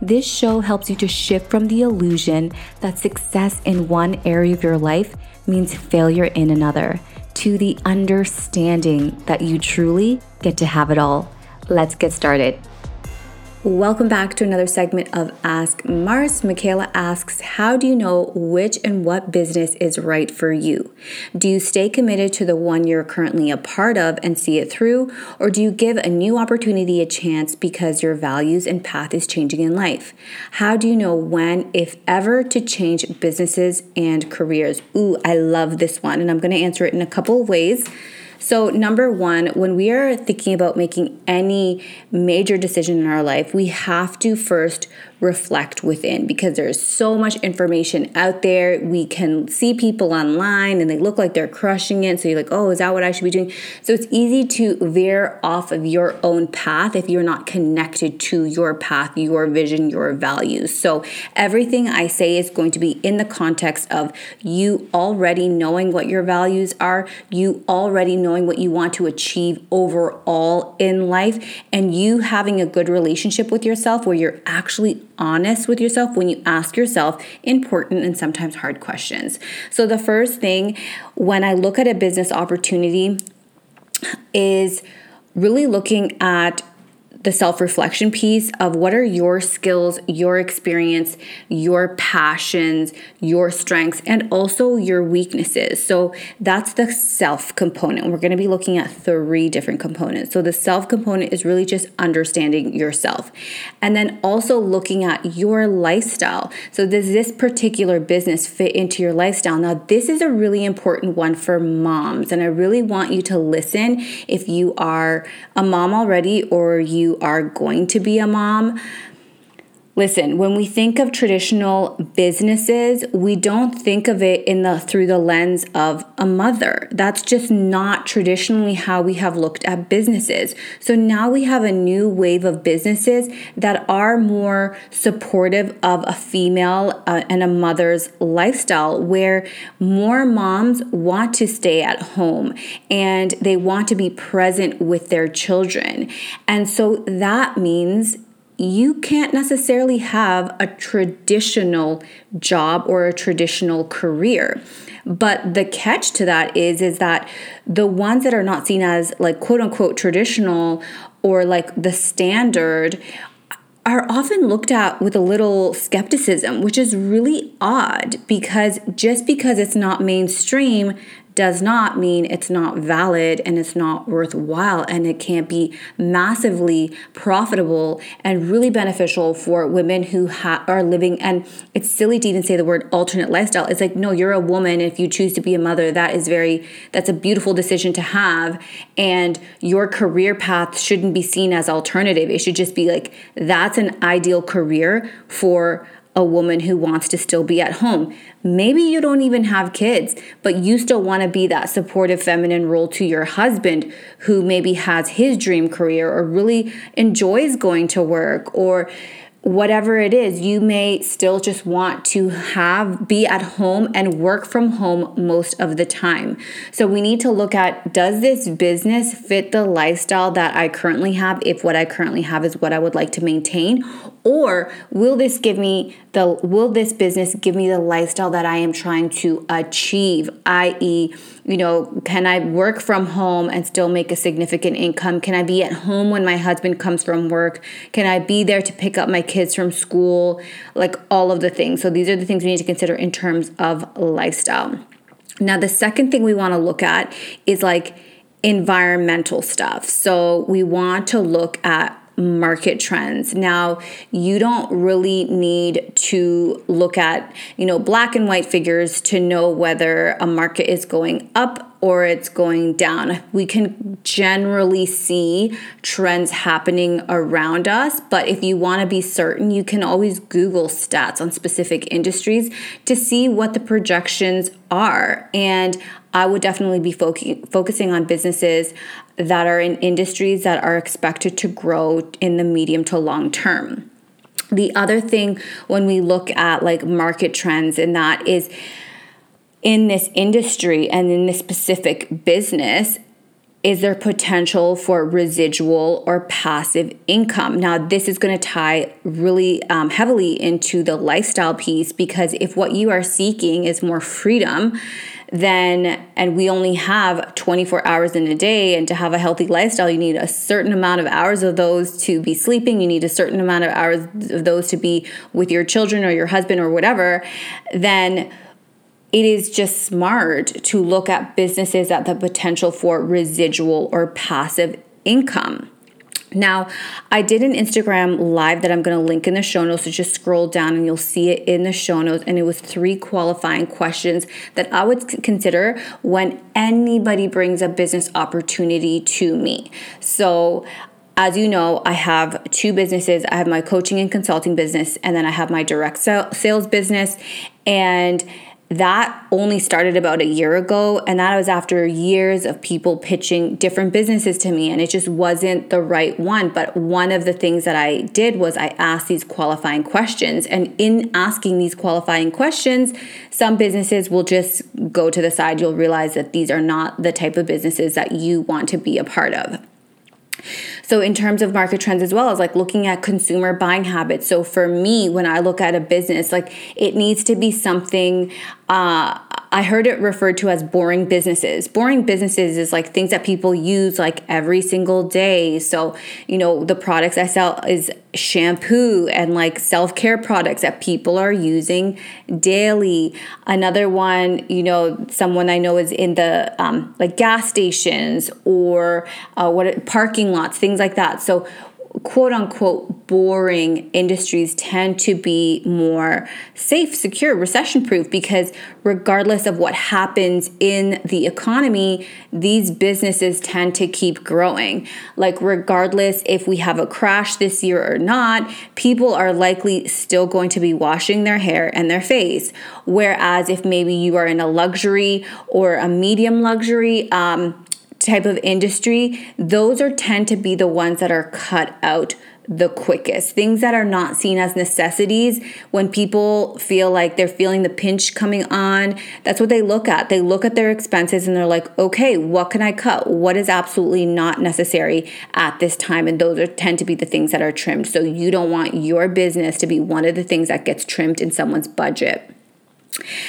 this show helps you to shift from the illusion that success in one area of your life means failure in another to the understanding that you truly get to have it all. Let's get started. Welcome back to another segment of Ask Marce. Micaela asks, How do you know which and what business is right for you? Do you stay committed to the one you're currently a part of and see it through, or do you give a new opportunity a chance because your values and path is changing in life? How do you know when, if ever, to change businesses and careers? Ooh, I love this one, and I'm going to answer it in a couple of ways. So, number one, when we are thinking about making any major decision in our life, we have to first reflect within because there's so much information out there. We can see people online and they look like they're crushing it. So you're like, oh, is that what I should be doing? So it's easy to veer off of your own path if you're not connected to your path, your vision, your values. So everything I say is going to be in the context of you already knowing what your values are, you already knowing what you want to achieve overall in life, and you having a good relationship with yourself where you're actually honest with yourself when you ask yourself important and sometimes hard questions. So, the first thing when I look at a business opportunity is really looking at the self reflection piece of what are your skills, your experience, your passions, your strengths, and also your weaknesses. So that's the self component. We're going to be looking at three different components. So the self component is really just understanding yourself, and then also looking at your lifestyle. So does this particular business fit into your lifestyle? Now, this is a really important one for moms, and I really want you to listen if you are a mom already or you are going to be a mom, Listen, when we think of traditional businesses, we don't think of it in the through the lens of a mother. That's just not traditionally how we have looked at businesses. So now we have a new wave of businesses that are more supportive of a female uh, and a mother's lifestyle where more moms want to stay at home and they want to be present with their children. And so that means you can't necessarily have a traditional job or a traditional career. But the catch to that is is that the ones that are not seen as like quote unquote traditional or like the standard are often looked at with a little skepticism, which is really odd because just because it's not mainstream does not mean it's not valid and it's not worthwhile and it can't be massively profitable and really beneficial for women who ha- are living and it's silly to even say the word alternate lifestyle. It's like no you're a woman. If you choose to be a mother that is very that's a beautiful decision to have and your career path shouldn't be seen as alternative. It should just be like that's an ideal career for a woman who wants to still be at home. Maybe you don't even have kids, but you still want to be that supportive feminine role to your husband who maybe has his dream career or really enjoys going to work or whatever it is you may still just want to have be at home and work from home most of the time so we need to look at does this business fit the lifestyle that i currently have if what i currently have is what i would like to maintain or will this give me the will this business give me the lifestyle that I am trying to achieve i.e. you know can I work from home and still make a significant income? Can I be at home when my husband comes from work? Can I be there to pick up my kids from school? Like all of the things. So these are the things we need to consider in terms of lifestyle. Now the second thing we want to look at is like environmental stuff. So we want to look at market trends. Now, you don't really need to look at, you know, black and white figures to know whether a market is going up or it's going down. We can generally see trends happening around us, but if you want to be certain, you can always Google stats on specific industries to see what the projections are. And I would definitely be fo- focusing on businesses that are in industries that are expected to grow in the medium to long term. The other thing when we look at like market trends and that is in this industry and in this specific business is there potential for residual or passive income? Now, this is going to tie really um, heavily into the lifestyle piece because if what you are seeking is more freedom, then and we only have 24 hours in a day and to have a healthy lifestyle you need a certain amount of hours of those to be sleeping you need a certain amount of hours of those to be with your children or your husband or whatever then it is just smart to look at businesses at the potential for residual or passive income. Now, I did an Instagram live that I'm going to link in the show notes. So just scroll down and you'll see it in the show notes. And it was three qualifying questions that I would consider when anybody brings a business opportunity to me. So as you know, I have two businesses. I have my coaching and consulting business, and then I have my direct sales business. And that only started about a year ago and that was after years of people pitching different businesses to me and it just wasn't the right one. But one of the things that I did was I asked these qualifying questions and in asking these qualifying questions some businesses will just go to the side. You'll realize that these are not the type of businesses that you want to be a part of. So, in terms of market trends as well as like looking at consumer buying habits. So, for me, when I look at a business, like it needs to be something uh, I heard it referred to as boring businesses. Boring businesses is like things that people use like every single day. So, you know, the products I sell is shampoo and like self-care products that people are using daily. Another one, you know, someone I know is in the um, like gas stations or uh, what parking lots, things like that. So quote unquote boring industries tend to be more safe, secure, recession proof because regardless of what happens in the economy, these businesses tend to keep growing. Like, regardless if we have a crash this year or not, people are likely still going to be washing their hair and their face. Whereas if maybe you are in a luxury or a medium luxury, um, type of industry, those are tend to be the ones that are cut out the quickest. Things that are not seen as necessities, when people feel like they're feeling the pinch coming on, that's what they look at. They look at their expenses and they're like, okay, what can I cut? What is absolutely not necessary at this time? And those are tend to be the things that are trimmed. So you don't want your business to be one of the things that gets trimmed in someone's budget.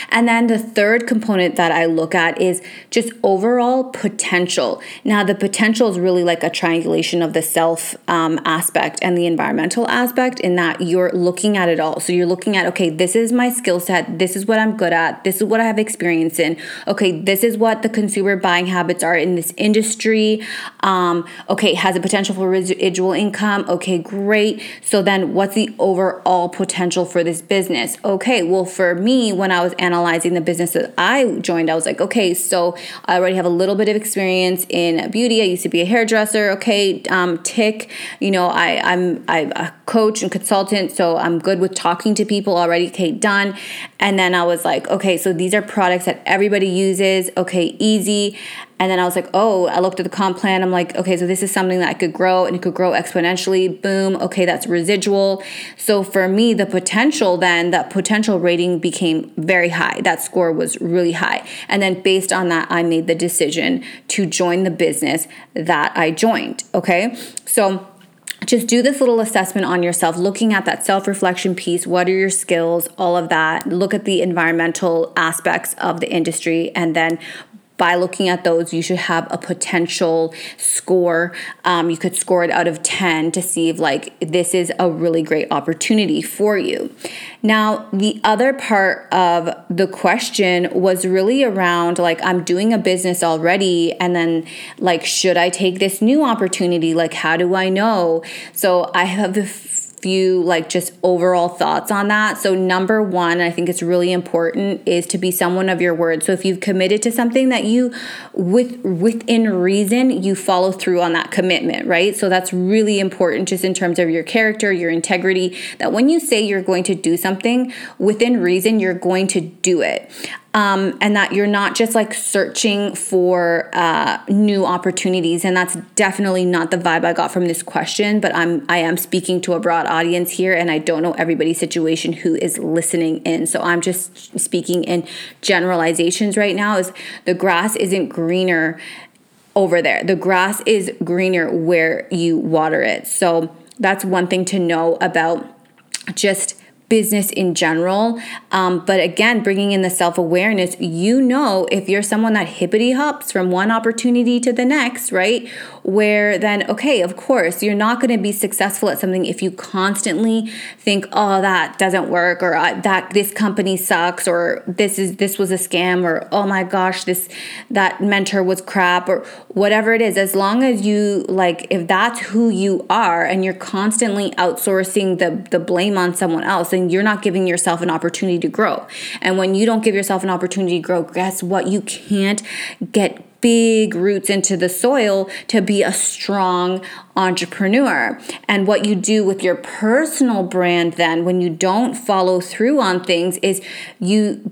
And then the third component that I look at is just overall potential. Now, the potential is really like a triangulation of the self um, aspect and the environmental aspect, in that you're looking at it all. So you're looking at, okay, this is my skill set, this is what I'm good at, this is what I have experience in. Okay, this is what the consumer buying habits are in this industry. Um, okay, has a potential for residual income. Okay, great. So then what's the overall potential for this business? Okay, well, for me, when I was analyzing the business that I joined, I was like, okay, so I already have a little bit of experience in beauty. I used to be a hairdresser. Okay, um, tick. You know, I I'm I'm a coach and consultant, so I'm good with talking to people already. Okay, done. And then I was like, okay, so these are products that everybody uses. Okay, easy. And then I was like, oh, I looked at the comp plan. I'm like, okay, so this is something that I could grow and it could grow exponentially. Boom. Okay, that's residual. So for me, the potential then, that potential rating became very high. That score was really high. And then based on that, I made the decision to join the business that I joined. Okay. So just do this little assessment on yourself, looking at that self reflection piece. What are your skills? All of that. Look at the environmental aspects of the industry and then by looking at those, you should have a potential score. Um, you could score it out of 10 to see if, like, this is a really great opportunity for you. Now, the other part of the question was really around, like, I'm doing a business already, and then, like, should I take this new opportunity? Like, how do I know? So I have few like just overall thoughts on that. So number 1, I think it's really important is to be someone of your word. So if you've committed to something that you with within reason, you follow through on that commitment, right? So that's really important just in terms of your character, your integrity, that when you say you're going to do something within reason, you're going to do it um, and that you're not just like searching for uh, new opportunities. And that's definitely not the vibe i got from this question but i'm i am speaking to a broad audience here and i don't know everybody's situation who is listening in. So i'm just speaking in generalizations right now is the grass isn't greener over there. The grass is greener where you water it. So that's one thing to know about just business in general. Um, but again, bringing in the self awareness, you know, if you're someone that hippity hops from one opportunity to the next, right? Where then, okay, of course, you're not going to be successful at something if you constantly think, oh, that doesn't work, or that this company sucks, or this is this was a scam, or oh my gosh, this that mentor was crap, or whatever it is. As long as you like, if that's who you are, and you're constantly outsourcing the the blame on someone else, and then you're not giving yourself an opportunity to grow. And when you don't give yourself an opportunity to grow, guess what? You can't get big roots into the soil to be a strong entrepreneur. And what you do with your personal brand then when you don't follow through on things is you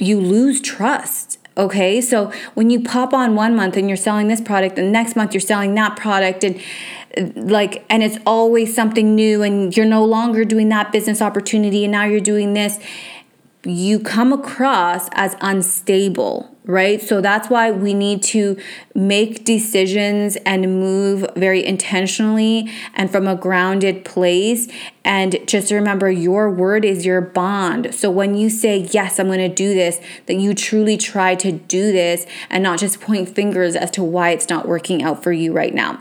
you lose trust. Okay? So when you pop on one month and you're selling this product, the next month you're selling that product and like and it's always something new and you're no longer doing that business opportunity and now you're doing this you come across as unstable right? So that's why we need to make decisions and move very intentionally and from a grounded place. And just remember your word is your bond. So when you say yes i'm going to do this that you truly try to do this and not just point fingers as to why it's not working out for you right now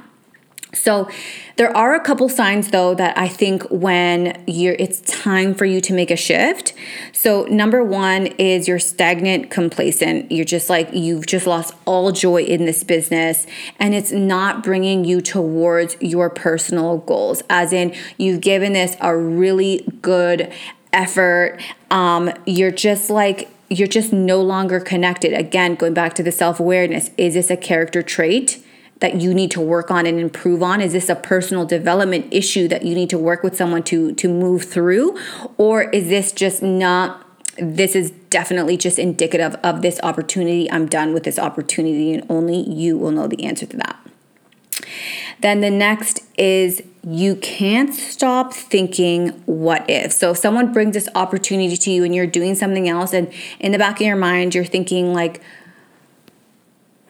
so there are a couple signs though that I think when you're it's time for you to make a shift. So number 1 is you're stagnant, complacent. You're just like you've just lost all joy in this business and it's not bringing you towards your personal goals. As in you've given this a really good effort. Um you're just like you're just no longer connected. Again, going back to the self-awareness, is this a character trait? That you need to work on and improve on? Is this a personal development issue that you need to work with someone to to move through or is this just not this is definitely just indicative of this opportunity. I'm done with this opportunity and only you will know the answer to that. Then the next is you can't stop thinking what if. So if someone brings this opportunity to you and you're doing something else and in the back of your mind you're thinking like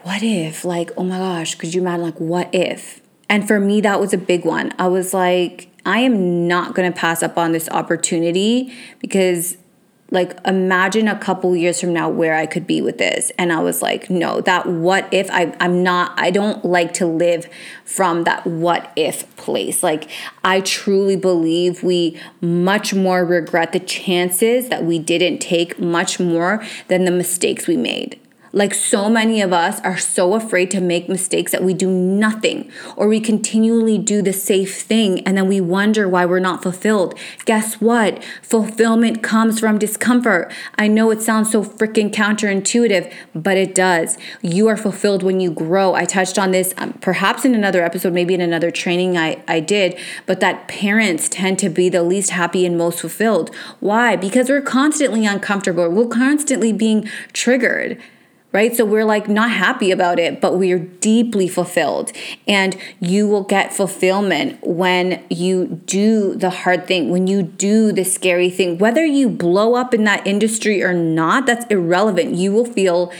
what if? Like, oh my gosh, could you imagine? Like, what if? And for me, that was a big one. I was like, I am not going to pass up on this opportunity because, like, imagine a couple years from now where I could be with this. And I was like, no, that what if I, I'm not, I don't like to live from that what if place. Like, I truly believe we much more regret the chances that we didn't take much more than the mistakes we made. Like so many of us are so afraid to make mistakes that we do nothing or we continually do the safe thing and then we wonder why we're not fulfilled. Guess what? Fulfillment comes from discomfort. I know it sounds so freaking counterintuitive, but it does. You are fulfilled when you grow. I touched on this um, perhaps in another episode, maybe in another training I, I did, but that parents tend to be the least happy and most fulfilled. Why? Because we're constantly uncomfortable, we're constantly being triggered right? So we're like not happy about it, but we are deeply fulfilled. And you will get fulfillment when you do the hard thing, when you do the scary thing. Whether you blow up in that industry or not, that's irrelevant. You will feel,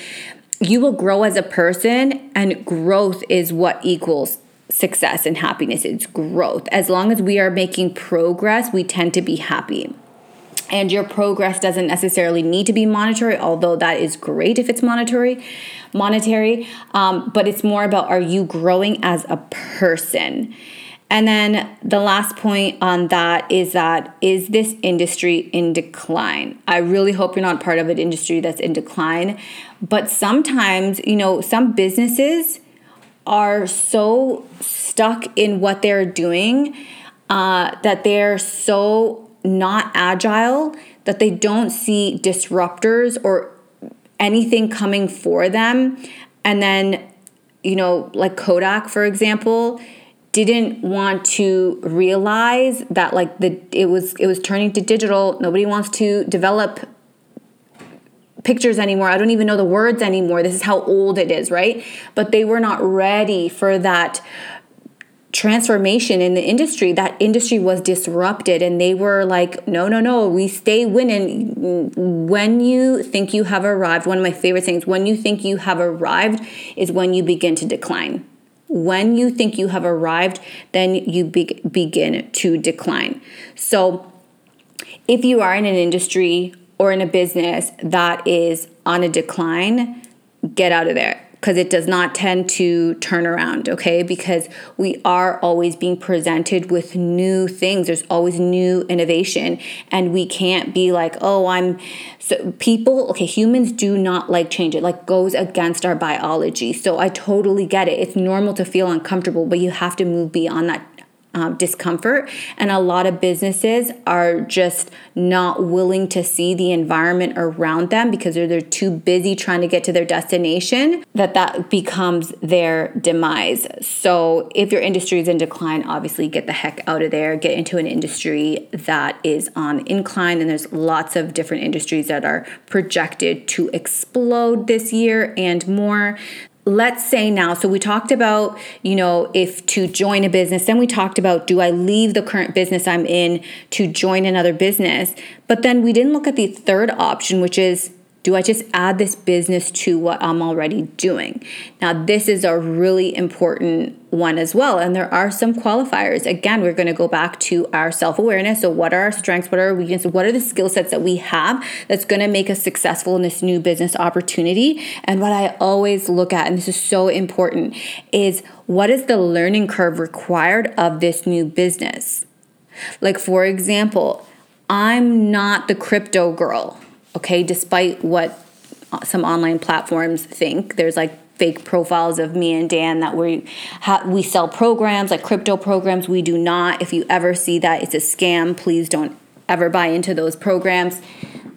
you will grow as a person, and growth is what equals success and happiness. It's growth. As long as we are making progress, we tend to be happy. And your progress doesn't necessarily need to be monetary although that is great if it's monetary monetary um, but it's more about are you growing as a person and then the last point on that is that is this industry in decline? I really hope you're not part of an industry that's in decline. But sometimes, you know, some businesses are so stuck in what they're doing uh, that they're so not agile that they don't see disruptors or anything coming for them. And then, you know, like Kodak, for example, didn't want to realize that like the it was it was turning to digital. Nobody wants to develop pictures anymore. I don't even know the words anymore. This is how old it is, right? But they were not ready for that transformation in the industry that industry was disrupted and they were like no no no we stay winning. When you think you have arrived one of my favorite things when you think you have arrived is when you begin to decline. When you think you have arrived then you be- begin to decline. So if you are in an industry or in a business that is on a decline get out of there because it does not tend to turn around, okay? Because we are always being presented with new things. There's always new innovation, and we can't be like, oh, I'm so people, okay, humans do not like change. It like goes against our biology. So I totally get it. It's normal to feel uncomfortable, but you have to move beyond that um, discomfort. And a lot of businesses are just not willing to see the environment around them because they're, they're too busy trying to get to their destination that that becomes their demise. So if your industry is in decline, obviously get the heck out of there, get into an industry that is on incline. And there's lots of different industries that are projected to explode this year and more let's say now so we talked about you know if to join a business then we talked about do i leave the current business i'm in to join another business? But then we didn't look at the third option which is do I just add this business to what I'm already doing? Now, this is a really important one as well. And there are some qualifiers. Again, we're going to go back to our self awareness. So, what are our strengths? What are our weaknesses? What are the skill sets that we have that's going to make us successful in this new business opportunity? And what I always look at, and this is so important, is what is the learning curve required of this new business? Like, for example, I'm not the crypto girl okay, despite what some online platforms think. There's like fake profiles of me and Dan that we ha- we sell programs like crypto programs. We do not. If you ever see that, it's a scam. Please don't ever buy into those programs.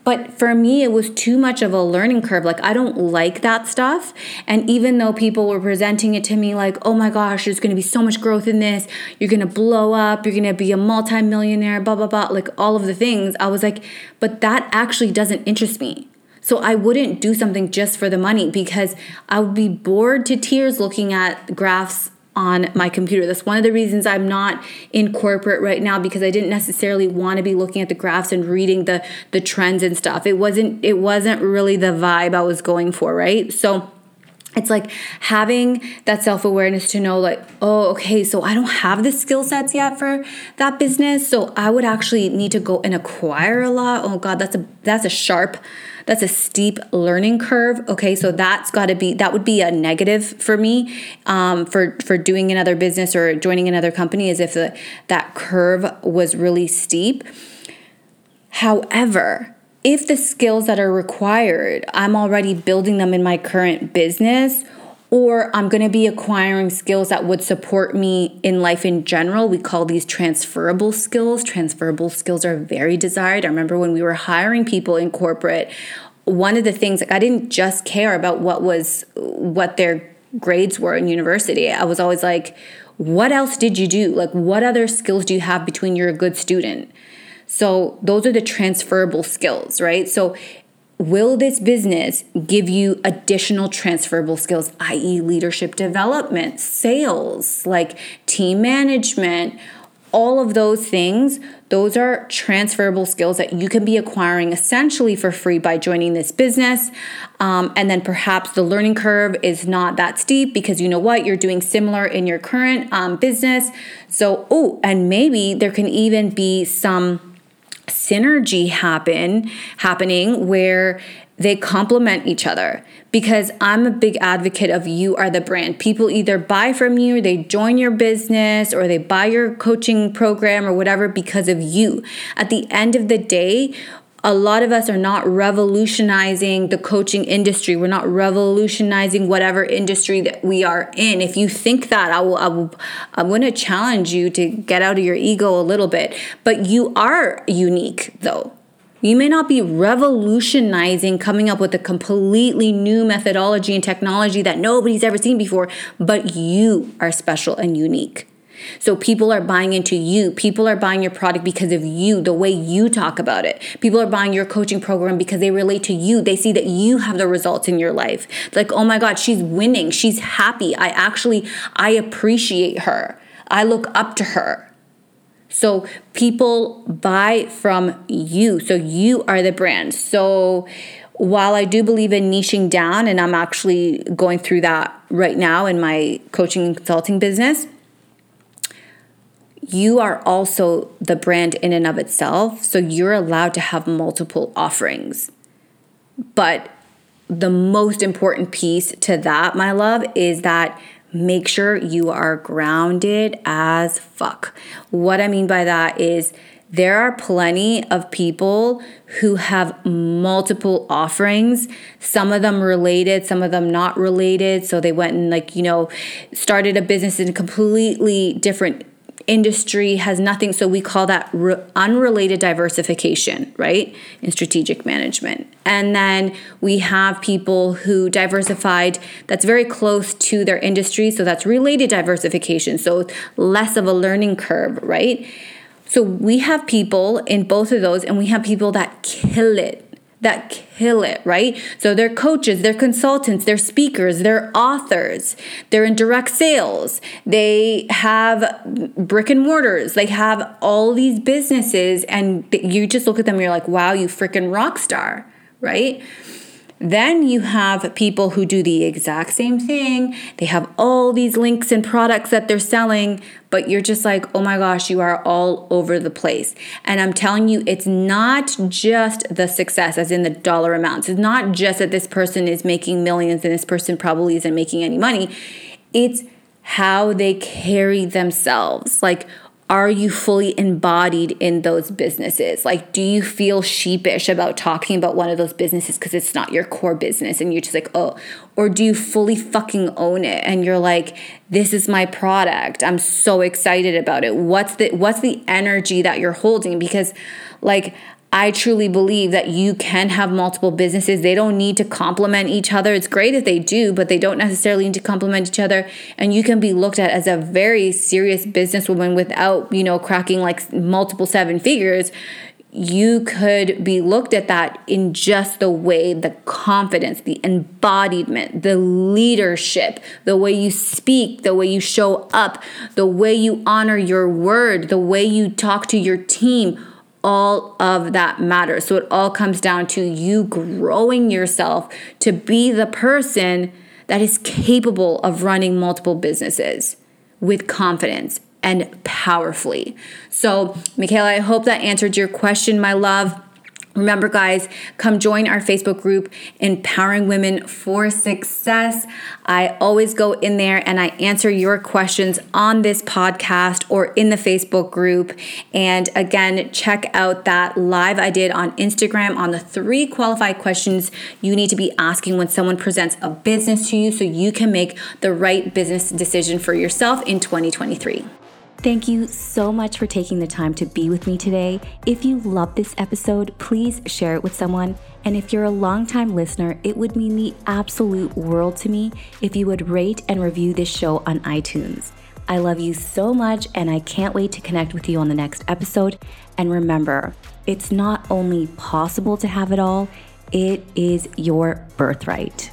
But for me, it was too much of a learning curve. Like, I don't like that stuff. And even though people were presenting it to me like, oh my gosh, there's gonna be so much growth in this, you're gonna blow up, you're gonna be a multimillionaire, blah, blah, blah, like all of the things, I was like, but that actually doesn't interest me. So I wouldn't do something just for the money because I would be bored to tears looking at graphs on my computer. That's one of the reasons I'm not in corporate right now because I didn't necessarily want to be looking at the graphs and reading the the trends and stuff. It wasn't it wasn't really the vibe I was going for, right? So it's like having that self-awareness to know like oh okay so i don't have the skill sets yet for that business so i would actually need to go and acquire a lot oh god that's a that's a sharp that's a steep learning curve. Okay, so that's got to be that would be a negative for me um, for for doing another business or joining another company, is if the, that curve was really steep. However, if the skills that are required, I'm already building them in my current business or I'm going to be acquiring skills that would support me in life in general. We call these transferable skills. Transferable skills are very desired. I remember when we were hiring people in corporate, one of the things like I didn't just care about what was what their grades were in university. I was always like, what else did you do? Like what other skills do you have between you're a good student? So those are the transferable skills, right? So will this business give you additional transferable skills, i.e., leadership development, sales, like team management? All of those things, those are transferable skills that you can be acquiring essentially for free by joining this business. Um, and then perhaps the learning curve is not that steep because you know what, you're doing similar in your current um, business. So, oh, and maybe there can even be some synergy happen happening where they complement each other because I'm a big advocate of you are the brand. People either buy from you, they join your business, or they buy your coaching program or whatever because of you. At the end of the day, a lot of us are not revolutionizing the coaching industry. We're not revolutionizing whatever industry that we are in. If you think that, I will, I will I'm going to challenge you to get out of your ego a little bit. But you are unique though. You may not be revolutionizing, coming up with a completely new methodology and technology that nobody's ever seen before, but you are special and unique. So people are buying into you. People are buying your product because of you, the way you talk about it. People are buying your coaching program because they relate to you. They see that you have the results in your life. Like, oh my God, she's winning. She's happy. I actually, I appreciate her. I look up to her. So people buy from you. So you are the brand. So while I do believe in niching down, and I'm actually going through that right now in my coaching and consulting business, you are also the brand in and of itself. So you're allowed to have multiple offerings. But the most important piece to that, my love, is that make sure you are grounded as fuck. What I mean by that is there are plenty of people who have multiple offerings, some of them related, some of them not related. So they went and, like, you know, started a business in a completely different industry has nothing so we call that re- unrelated diversification right in strategic management. And then we have people who diversified that's very close to their industry so that's related diversification so less of a learning curve right? So we have people in both of those and we have people that kill it that kill it, right? So they're coaches, they're consultants, they're speakers, they're authors, they're in direct sales, they have brick and mortars, they have all these businesses, and you just look at them, you're like, wow, you freaking rock star, right? Then you have people who do the exact same thing. They have all these links and products that they're selling, but you're just like, oh my gosh, you are all over the place. And I'm telling you, it's not just the success, as in the dollar amounts. It's not just that this person is making millions and this person probably isn't making any money. It's how they carry themselves. Like, are you fully embodied in those businesses? Like, do you feel sheepish about talking about one of those businesses because it's not your core business and you're just like, oh, or do you fully fucking own it and you're like, this is my product. I'm so excited about it. What's the what's the energy that you're holding? Because like I truly believe that you can have multiple businesses. They don't need to complement each other. It's great if they do, but they don't necessarily need to complement each other. And you can be looked at as a very serious businesswoman without, you know, cracking like multiple seven figures. You could be looked at that in just the way the confidence, the embodiment, the leadership, the way you speak, the way you show up, the way you honor your word, the way you talk to your team all of that matters. So it all comes down to you growing yourself to be the person that is capable of running multiple businesses with confidence and powerfully. So, Micaela, I hope that answered your question, my love. Remember, guys, come join our Facebook group, Empowering Women for Success. I always go in there and I answer your questions on this podcast or in the Facebook group. And again, check out that live I did on Instagram on the three qualified questions you need to be asking when someone presents a business to you so you can make the right business decision for yourself in 2023. Thank you so much for taking the time to be with me today. If you love this episode, please share it with someone. And if you're a longtime listener, it would mean the absolute world to me if you would rate and review this show on iTunes. I love you so much, and I can't wait to connect with you on the next episode. And remember, it's not only possible to have it all, it is your birthright.